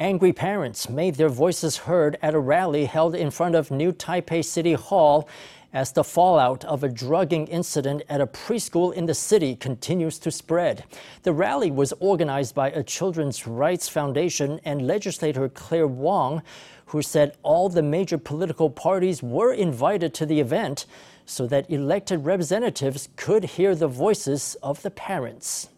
Angry parents made their voices heard at a rally held in front of New Taipei City Hall as the fallout of a drugging incident at a preschool in the city continues to spread. The rally was organized by a children's rights foundation and legislator Claire Wang, who said all the major political parties were invited to the event so that elected representatives could hear the voices of the parents.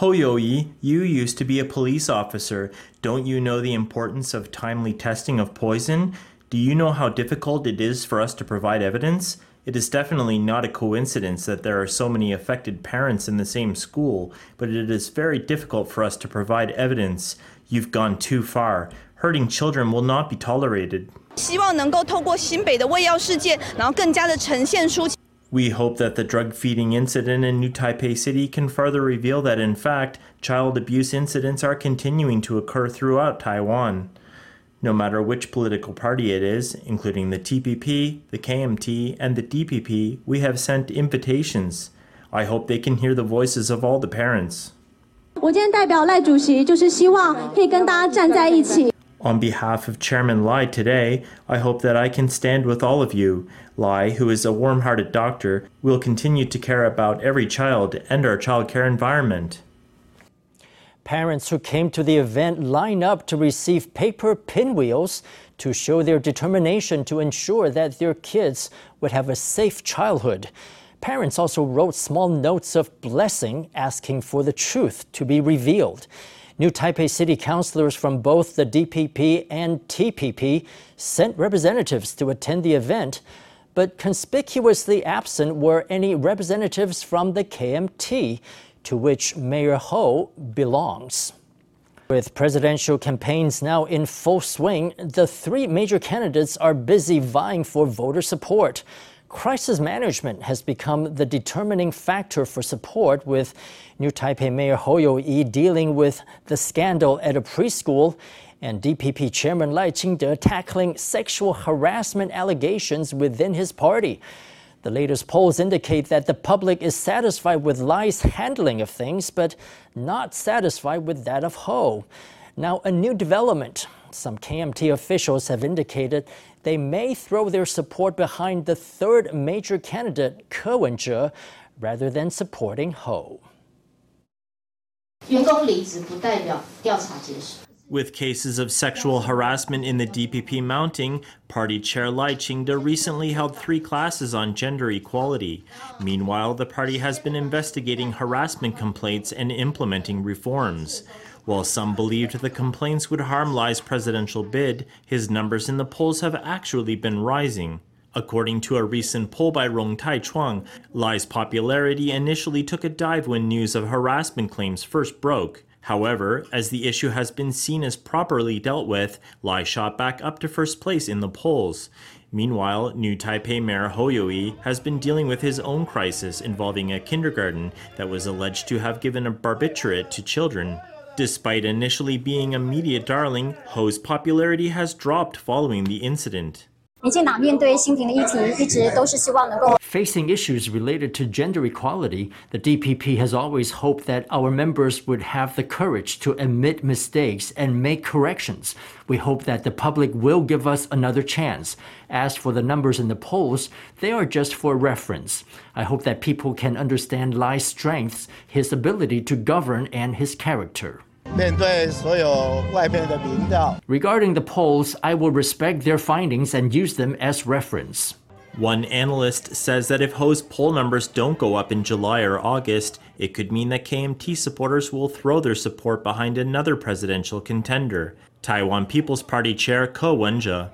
Ho Youyi, you used to be a police officer. Don't you know the importance of timely testing of poison? Do you know how difficult it is for us to provide evidence? It is definitely not a coincidence that there are so many affected parents in the same school, but it is very difficult for us to provide evidence. You've gone too far. Hurting children will not be tolerated. 希望能够透过新北的喂药事件，然后更加的呈现出 we hope that the drug feeding incident in New Taipei City can further reveal that, in fact, child abuse incidents are continuing to occur throughout Taiwan. No matter which political party it is, including the TPP, the KMT, and the DPP, we have sent invitations. I hope they can hear the voices of all the parents. 我今天代表赖主席，就是希望可以跟大家站在一起。 On behalf of Chairman Lai today, I hope that I can stand with all of you. Lai, who is a warm hearted doctor, will continue to care about every child and our child care environment. Parents who came to the event lined up to receive paper pinwheels to show their determination to ensure that their kids would have a safe childhood. Parents also wrote small notes of blessing asking for the truth to be revealed. New Taipei City councilors from both the DPP and TPP sent representatives to attend the event, but conspicuously absent were any representatives from the KMT, to which Mayor Ho belongs. With presidential campaigns now in full swing, the three major candidates are busy vying for voter support. Crisis management has become the determining factor for support, with New Taipei Mayor Ho Youyi dealing with the scandal at a preschool and DPP Chairman Lai Ching-te tackling sexual harassment allegations within his party. The latest polls indicate that the public is satisfied with Lai's handling of things, but not satisfied with that of Ho. Now, a new development. Some KMT officials have indicated they may throw their support behind the third major candidate, Ko Wen-je, rather than supporting Ho. With cases of sexual harassment in the DPP mounting, Party Chair Lai Ching-te recently held three classes on gender equality. Meanwhile, the party has been investigating harassment complaints and implementing reforms. While some believed the complaints would harm Lai's presidential bid, his numbers in the polls have actually been rising. According to a recent poll by Rong Tai Chuang, Lai's popularity initially took a dive when news of harassment claims first broke. However, as the issue has been seen as properly dealt with, Lai shot back up to first place in the polls. Meanwhile, New Taipei Mayor Ho Youyi has been dealing with his own crisis involving a kindergarten that was alleged to have given a barbiturate to children. Despite initially being a media darling, Ho's popularity has dropped following the incident. Facing issues related to gender equality, the DPP has always hoped that our members would have the courage to admit mistakes and make corrections. We hope that the public will give us another chance. As for the numbers in the polls, they are just for reference. I hope that people can understand Lai's strengths, his ability to govern, and his character. Regarding the polls, I will respect their findings and use them as reference. One analyst says that if Ho's poll numbers don't go up in July or August, it could mean that KMT supporters will throw their support behind another presidential contender, Taiwan People's Party Chair Ko Wen-je.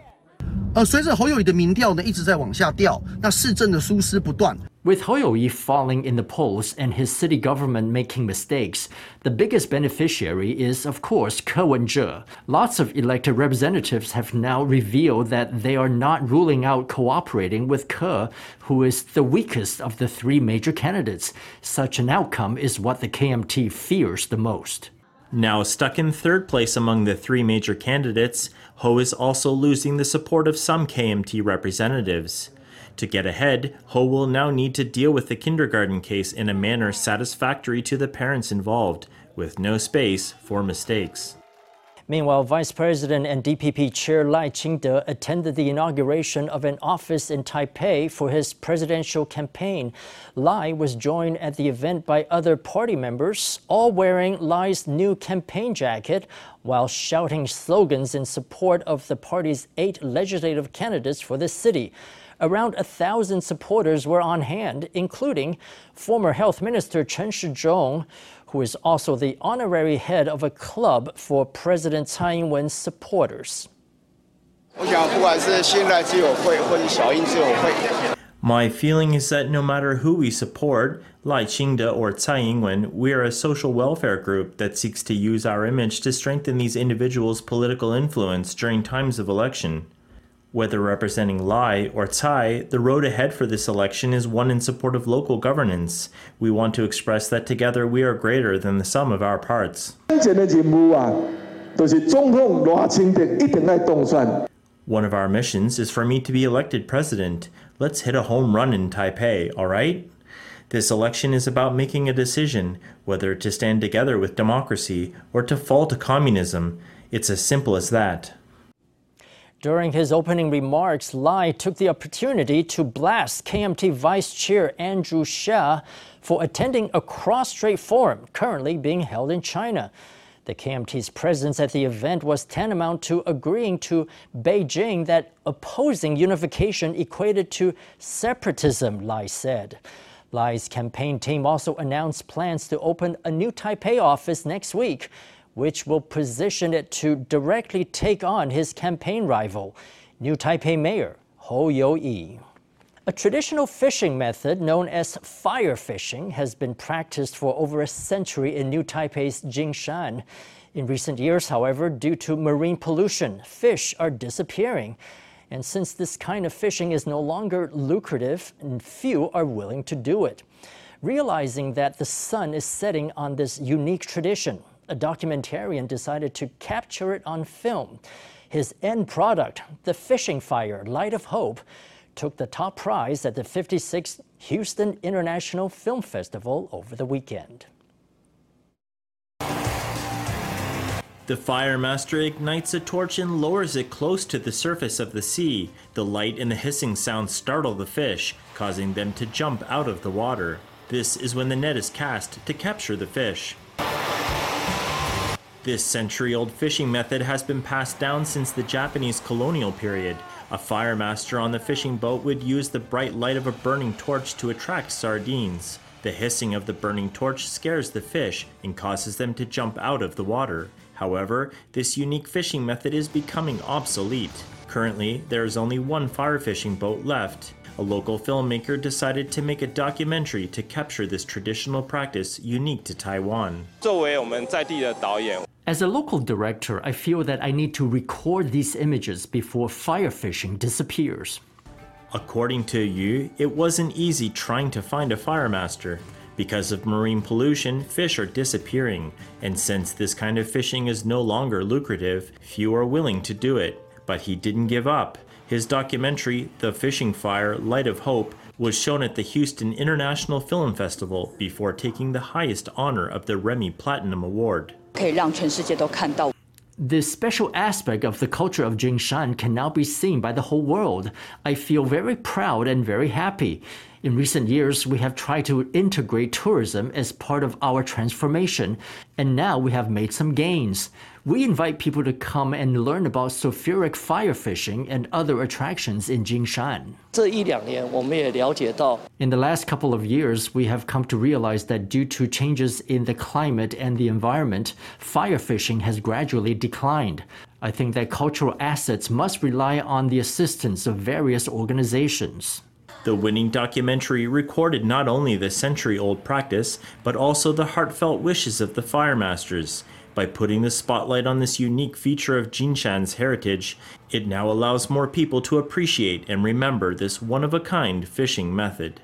而随着侯友谊的民调呢一直在往下掉，那市政的疏失不断。With Ho Youyi falling in the polls and his city government making mistakes, the biggest beneficiary is, of course, Ko Wen-je. Lots of elected representatives have now revealed that they are not ruling out cooperating with Ko, who is the weakest of the three major candidates. Such an outcome is what the KMT fears the most. Now stuck in third place among the three major candidates, Ho is also losing the support of some KMT representatives. To get ahead, Ho will now need to deal with the kindergarten case in a manner satisfactory to the parents involved, with no space for mistakes. Meanwhile, Vice President and DPP Chair Lai Ching-te attended the inauguration of an office in Taipei for his presidential campaign. Lai was joined at the event by other party members, all wearing Lai's new campaign jacket while shouting slogans in support of the party's eight legislative candidates for the city. Around a thousand supporters were on hand, including former Health Minister Chen Shizhong, who is also the honorary head of a club for President Tsai Ing-wen's supporters. My feeling is that no matter who we support, Lai Ching-te or Tsai Ing-wen, we are a social welfare group that seeks to use our image to strengthen these individuals' political influence during times of election. Whether representing Lai or Tsai, the road ahead for this election is one in support of local governance. We want to express that together we are greater than the sum of our parts. One of our missions is for me to be elected president. Let's hit a home run in Taipei, all right? This election is about making a decision whether to stand together with democracy or to fall to communism. It's as simple as that. During his opening remarks, Lai took the opportunity to blast KMT Vice Chair Andrew Hsia for attending a cross-strait forum currently being held in China. The KMT's presence at the event was tantamount to agreeing to Beijing that opposing unification equated to separatism, Lai said. Lai's campaign team also announced plans to open a new Taipei office next week which will position it to directly take on his campaign rival, new Taipei Mayor Ho You-yi. A traditional fishing method known as fire fishing has been practiced for over a century in New Taipei's Jinshan. In recent years, however, due to marine pollution, fish are disappearing. And since this kind of fishing is no longer lucrative, few are willing to do it. Realizing that the sun is setting on this unique tradition, a documentarian decided to capture it on film. His end product, the fishing fire Light of Hope, took the top prize at the 56th Houston International Film Festival over the weekend. The fire master ignites a torch and lowers it close to the surface of the sea. The light and the hissing sound startle the fish, causing them to jump out of the water. This is when the net is cast to capture the fish. This century old fishing method has been passed down since the Japanese colonial period. A fire master on the fishing boat would use the bright light of a burning torch to attract sardines. The hissing of the burning torch scares the fish and causes them to jump out of the water. However, this unique fishing method is becoming obsolete. Currently, there is only one fire fishing boat left. A local filmmaker decided to make a documentary to capture this traditional practice unique to Taiwan. As a local director, I feel that I need to record these images before fire fishing disappears. According to Yu, it wasn't easy trying to find a firemaster. Because of marine pollution, fish are disappearing, and since this kind of fishing is no longer lucrative, few are willing to do it. But he didn't give up. His documentary, The Fishing Fire Light of Hope, was shown at the Houston International Film Festival before taking the highest honor of the Remi Platinum Award. This special aspect of the culture of Jinshan can now be seen by the whole world. I feel very proud and very happy. In recent years, we have tried to integrate tourism as part of our transformation, and now we have made some gains. We invite people to come and learn about sulfuric fire fishing and other attractions in Jinshan. In the last couple of years, we have come to realize that due to changes in the climate and the environment, fire fishing has gradually declined. I think that cultural assets must rely on the assistance of various organizations. The winning documentary recorded not only the century old practice, but also the heartfelt wishes of the fire masters. By putting the spotlight on this unique feature of Jinshan's heritage, it now allows more people to appreciate and remember this one of a kind fishing method.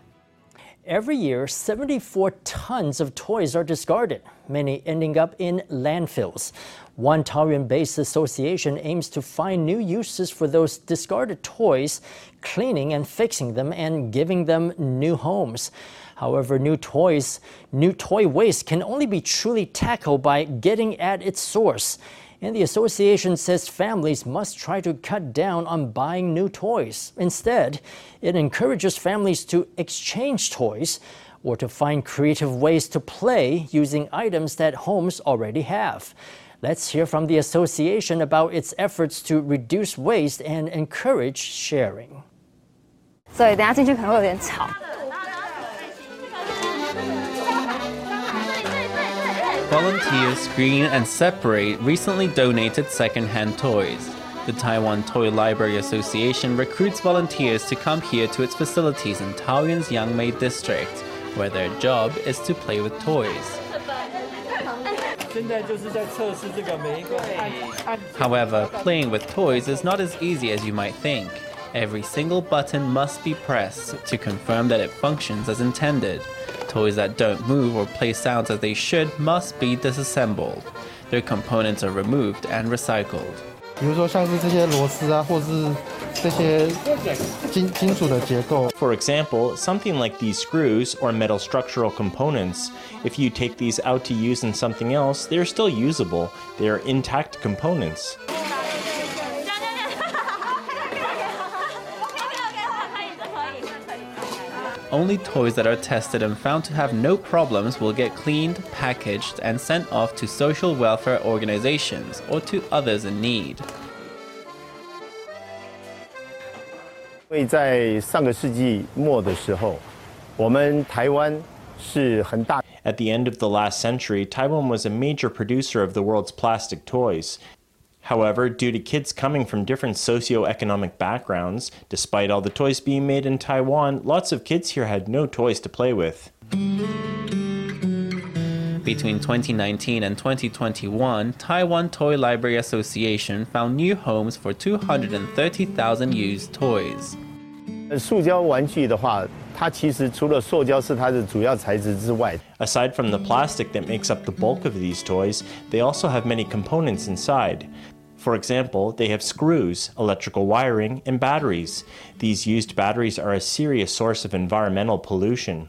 Every year, 74 tons of toys are discarded, many ending up in landfills. One Taoyuan based association aims to find new uses for those discarded toys, cleaning and fixing them, and giving them new homes. However, new toys, new toy waste can only be truly tackled by getting at its source. And the association says families must try to cut down on buying new toys. Instead, it encourages families to exchange toys or to find creative ways to play using items that homes already have. Let's hear from the association about its efforts to reduce waste and encourage sharing. 所以等下进去可能会有点吵。 Volunteers screen and separate recently donated second-hand toys. The Taiwan Toy Library Association recruits volunteers to come here to its facilities in Taoyuan's Yangmei district, where their job is to play with toys. However, playing with toys is not as easy as you might think. Every single button must be pressed to confirm that it functions as intended Toys that don't move or play sounds as they should must be disassembled. Their components are removed and recycled. 比如说像是这些螺丝啊，或是这些金金属的结构。 For example, something like these screws or metal structural components, if you take these out to use in something else, they're still usable. They are intact components. Only toys that are tested and found to have no problems will get cleaned, packaged, and sent off to social welfare organizations or to others in need. 因为在上个世纪末的时候，我们台湾是很大。 At the end of the last century, Taiwan was a major producer of the world's plastic toys. However, due to kids coming from different socioeconomic backgrounds, despite all the toys being made in Taiwan, lots of kids here had no toys to play with. Between 2019 and 2021, Taiwan Toy Library Association found new homes for 230,000 used toys. 塑胶玩具的话，它其实除了塑胶是它的主要材质之外， Aside from the plastic that makes up the bulk of these toys, they also have many components inside. For example, they have screws, electrical wiring, and batteries. These used batteries are a serious source of environmental pollution.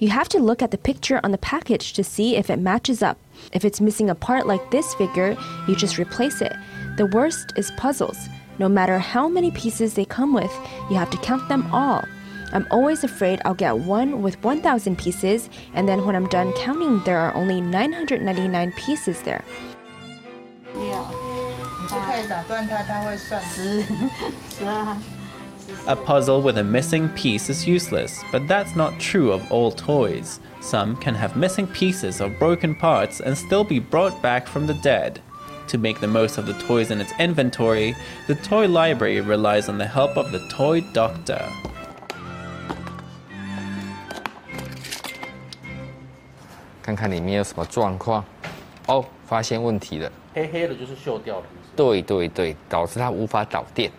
You have to look at the picture on the package to see if it matches up. If it's missing a part like this figure, you just replace it. The worst is puzzles. No matter how many pieces they come with, you have to count them all. I'm always afraid I'll get one with 1,000 pieces, and then when I'm done counting, there are only 999 pieces there. A puzzle with a missing piece is useless, but that's not true of all toys. Some can have missing pieces or broken parts and still be brought back from the dead. To make the most of the toys in its inventory, the toy library relies on the help of the toy doctor. 看看里面有什么状况。哦，发现问题了。黑黑的就是锈掉了。对对对，导致它无法导电。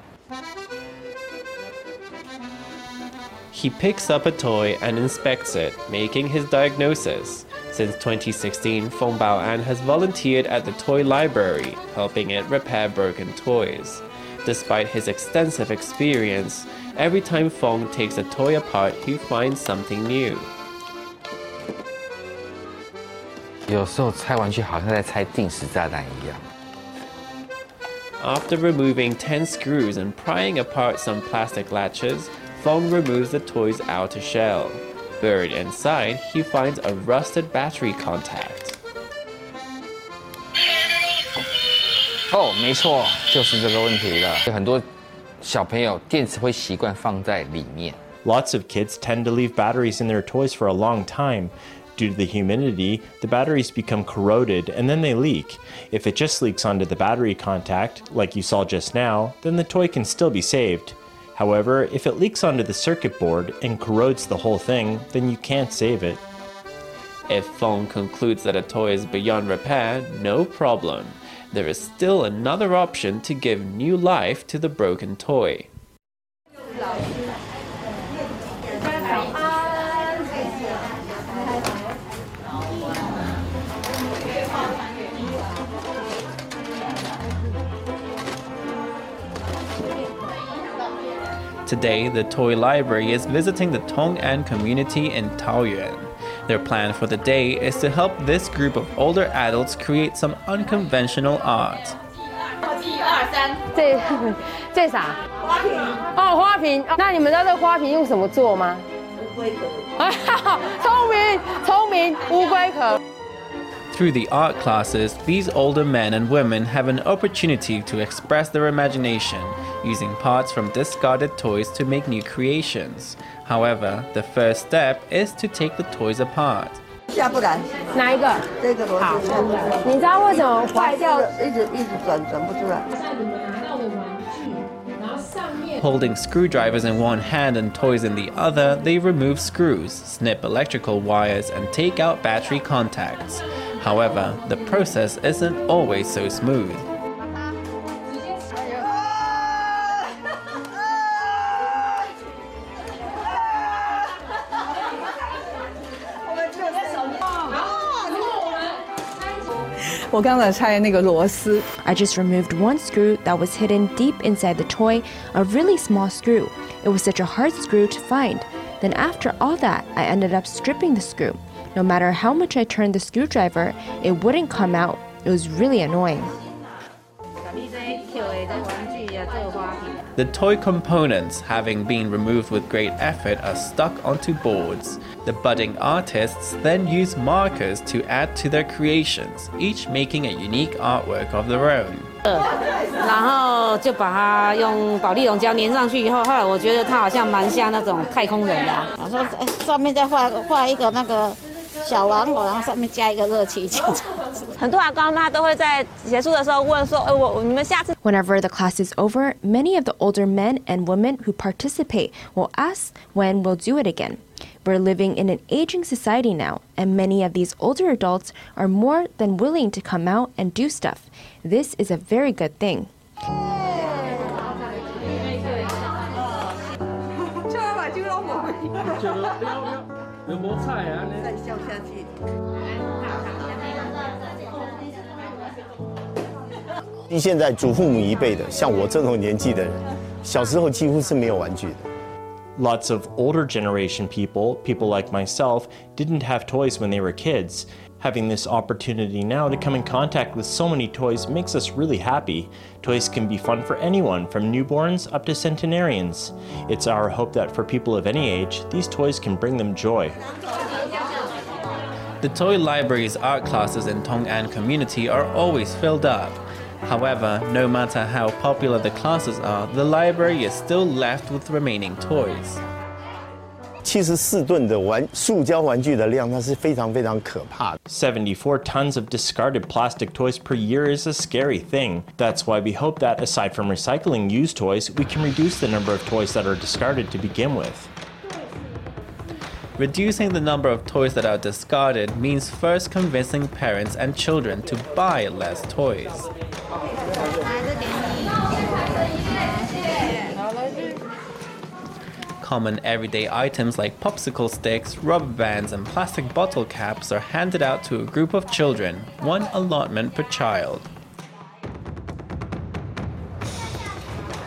He picks up a toy and inspects it, making his diagnosis. Since 2016, Feng Baoan has volunteered at the toy library, helping it repair broken toys. Despite his extensive experience, every time Feng takes a toy apart, he finds something new. 有时候拆玩具好像在拆定时炸弹一样。After removing 10 screws and prying apart some plastic latches, Feng removes the toy's outer shell. Buried inside, he finds a rusted battery contact. 哦，没错，就是这个问题了。有很多小朋友电池会习惯放在里面。Lots of kids tend to leave batteries in their toys for a long time, Due to the humidity, the batteries become corroded and then they leak. If it just leaks onto the battery contact, like you saw just now, then the toy can still be saved. However, if it leaks onto the circuit board and corrodes the whole thing, then you can't save it. If Feng concludes that a toy is beyond repair, no problem. There is still another option to give new life to the broken toy. Today, the toy library is visiting the Tong'an community in Taoyuan. Their plan for the day is to help this group of older adults create some unconventional art. 这这啥？花瓶。哦，花瓶。那你们知道这个花瓶用什么做吗？乌龟壳。聪明，聪明，乌龟壳。Through the art classes, these older men and women have an opportunity to express their imagination, using parts from discarded toys to make new creations. However, the first step is to take the toys apart. 下不来，哪一个？这个螺丝下不来。你知道为什么坏掉？一直一直转转不出来。 Holding screwdrivers in one hand and toys in the other, they remove screws, snip electrical wires, and take out battery contacts. However, the process isn't always so smooth. I just removed one screw that was hidden deep inside the toy, a really small screw. It was such a hard screw to find. Then, after all that, I ended up stripping the screw. No matter how much I turned the screwdriver, it wouldn't come out. It was really annoying. The toy components, having been removed with great effort, are stuck onto boards. The budding artists then use markers to add to their creations, each making a unique artwork of their own. 然后就把它用保丽龙胶粘上去以后，后来我觉得它好像蛮像那种太空人的、啊。我说，哎，上面再画画一个那个小玩偶，然后上面加一个热气球。 很多阿公阿妈都会在结束的时候问说：“呃，我你们下次 Whenever the class is over, many of the older men and women who participate will ask when we'll do it again. We're living in an aging society now, and many of these older adults are more than willing to come out and do stuff. This is a very good thing. 现在祖父母一辈的，像我这种年纪的人，小时候几乎是没有玩具的。 Lots of older generation people, people like myself, didn't have toys when they were kids. Having this opportunity now to come in contact with so many toys makes us really happy. Toys can be fun for anyone, from newborns up to centenarians. It's our hope that for people of any age, these toys can bring them joy. The toy library's art classes in Tong'an community are always filled up. However, no matter how popular the classes are, the library is still left with remaining toys. 七十四吨的玩塑胶玩具的量，那是非常非常可怕的。 74 tons of discarded plastic toys per year is a scary thing. That's why we hope that aside from recycling used toys, we can reduce the number of toys that are discarded to begin with. Reducing the number of toys that are discarded means first convincing parents and children to buy less toys. Common everyday items like popsicle sticks, rubber bands, and plastic bottle caps are handed out to a group of children, one allotment per child.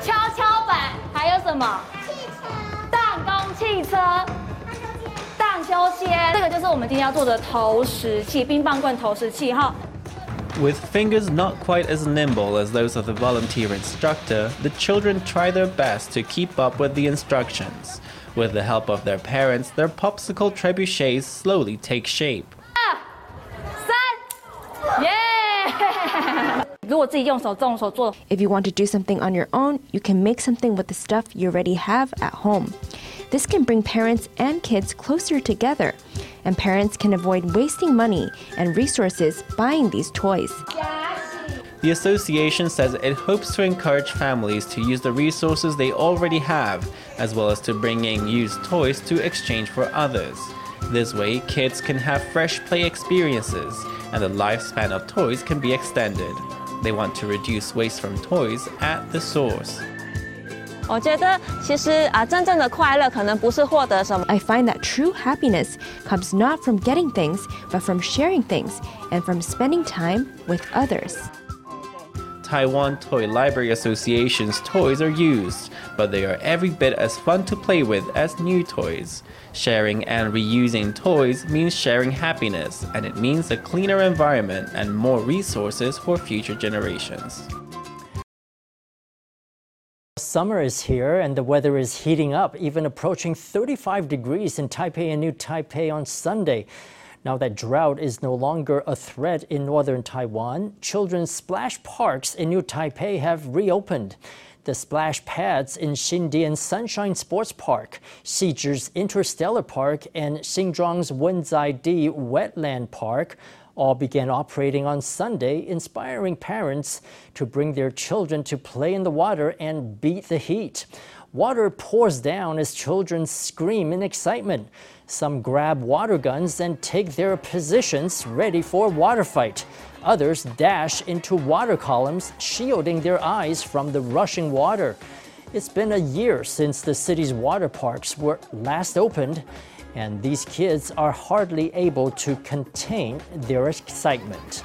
跷跷板，还有什么？弹弓汽车、 荡秋千，这个就是我们今天要做的投石器，冰棒棍投石器哈。 With fingers not quite as nimble as those of the volunteer instructor, the children try their best to keep up with the instructions. With the help of their parents, their popsicle trebuchets slowly take shape. 如果自己用手动手做， If you want to do something on your own, you can make something with the stuff you already have at home. This can bring parents and kids closer together, and parents can avoid wasting money and resources buying these toys. The association says it hopes to encourage families to use the resources they already have, as well as to bring in used toys to exchange for others. This way, kids can have fresh play experiences, and the lifespan of toys can be extended. They want to reduce waste from toys at the source. I find that true happiness comes not from getting things, but from sharing things and from spending time with others. Taiwan Toy Library Association's toys are used but they are every bit as fun to play with as new toys. Sharing and reusing toys means sharing happiness, and it means a cleaner environment and more resources for future generations. Summer is here and the weather is heating up, even approaching 35 degrees in Taipei and New Taipei on Sunday. Now that drought is no longer a threat in northern Taiwan, children's splash parks in New Taipei have reopened. The splash pads in Xindian Sunshine Sports Park, Xizhi's Interstellar Park, and Xinzhuang's Wenzai Di Wetland Park all began operating on Sunday, inspiring parents to bring their children to play in the water and beat the heat. Water pours down as children scream in excitement. Some grab water guns and take their positions ready for a water fight. Others dash into water columns, shielding their eyes from the rushing water. It's been a year since the city's water parks were last opened, and these kids are hardly able to contain their excitement.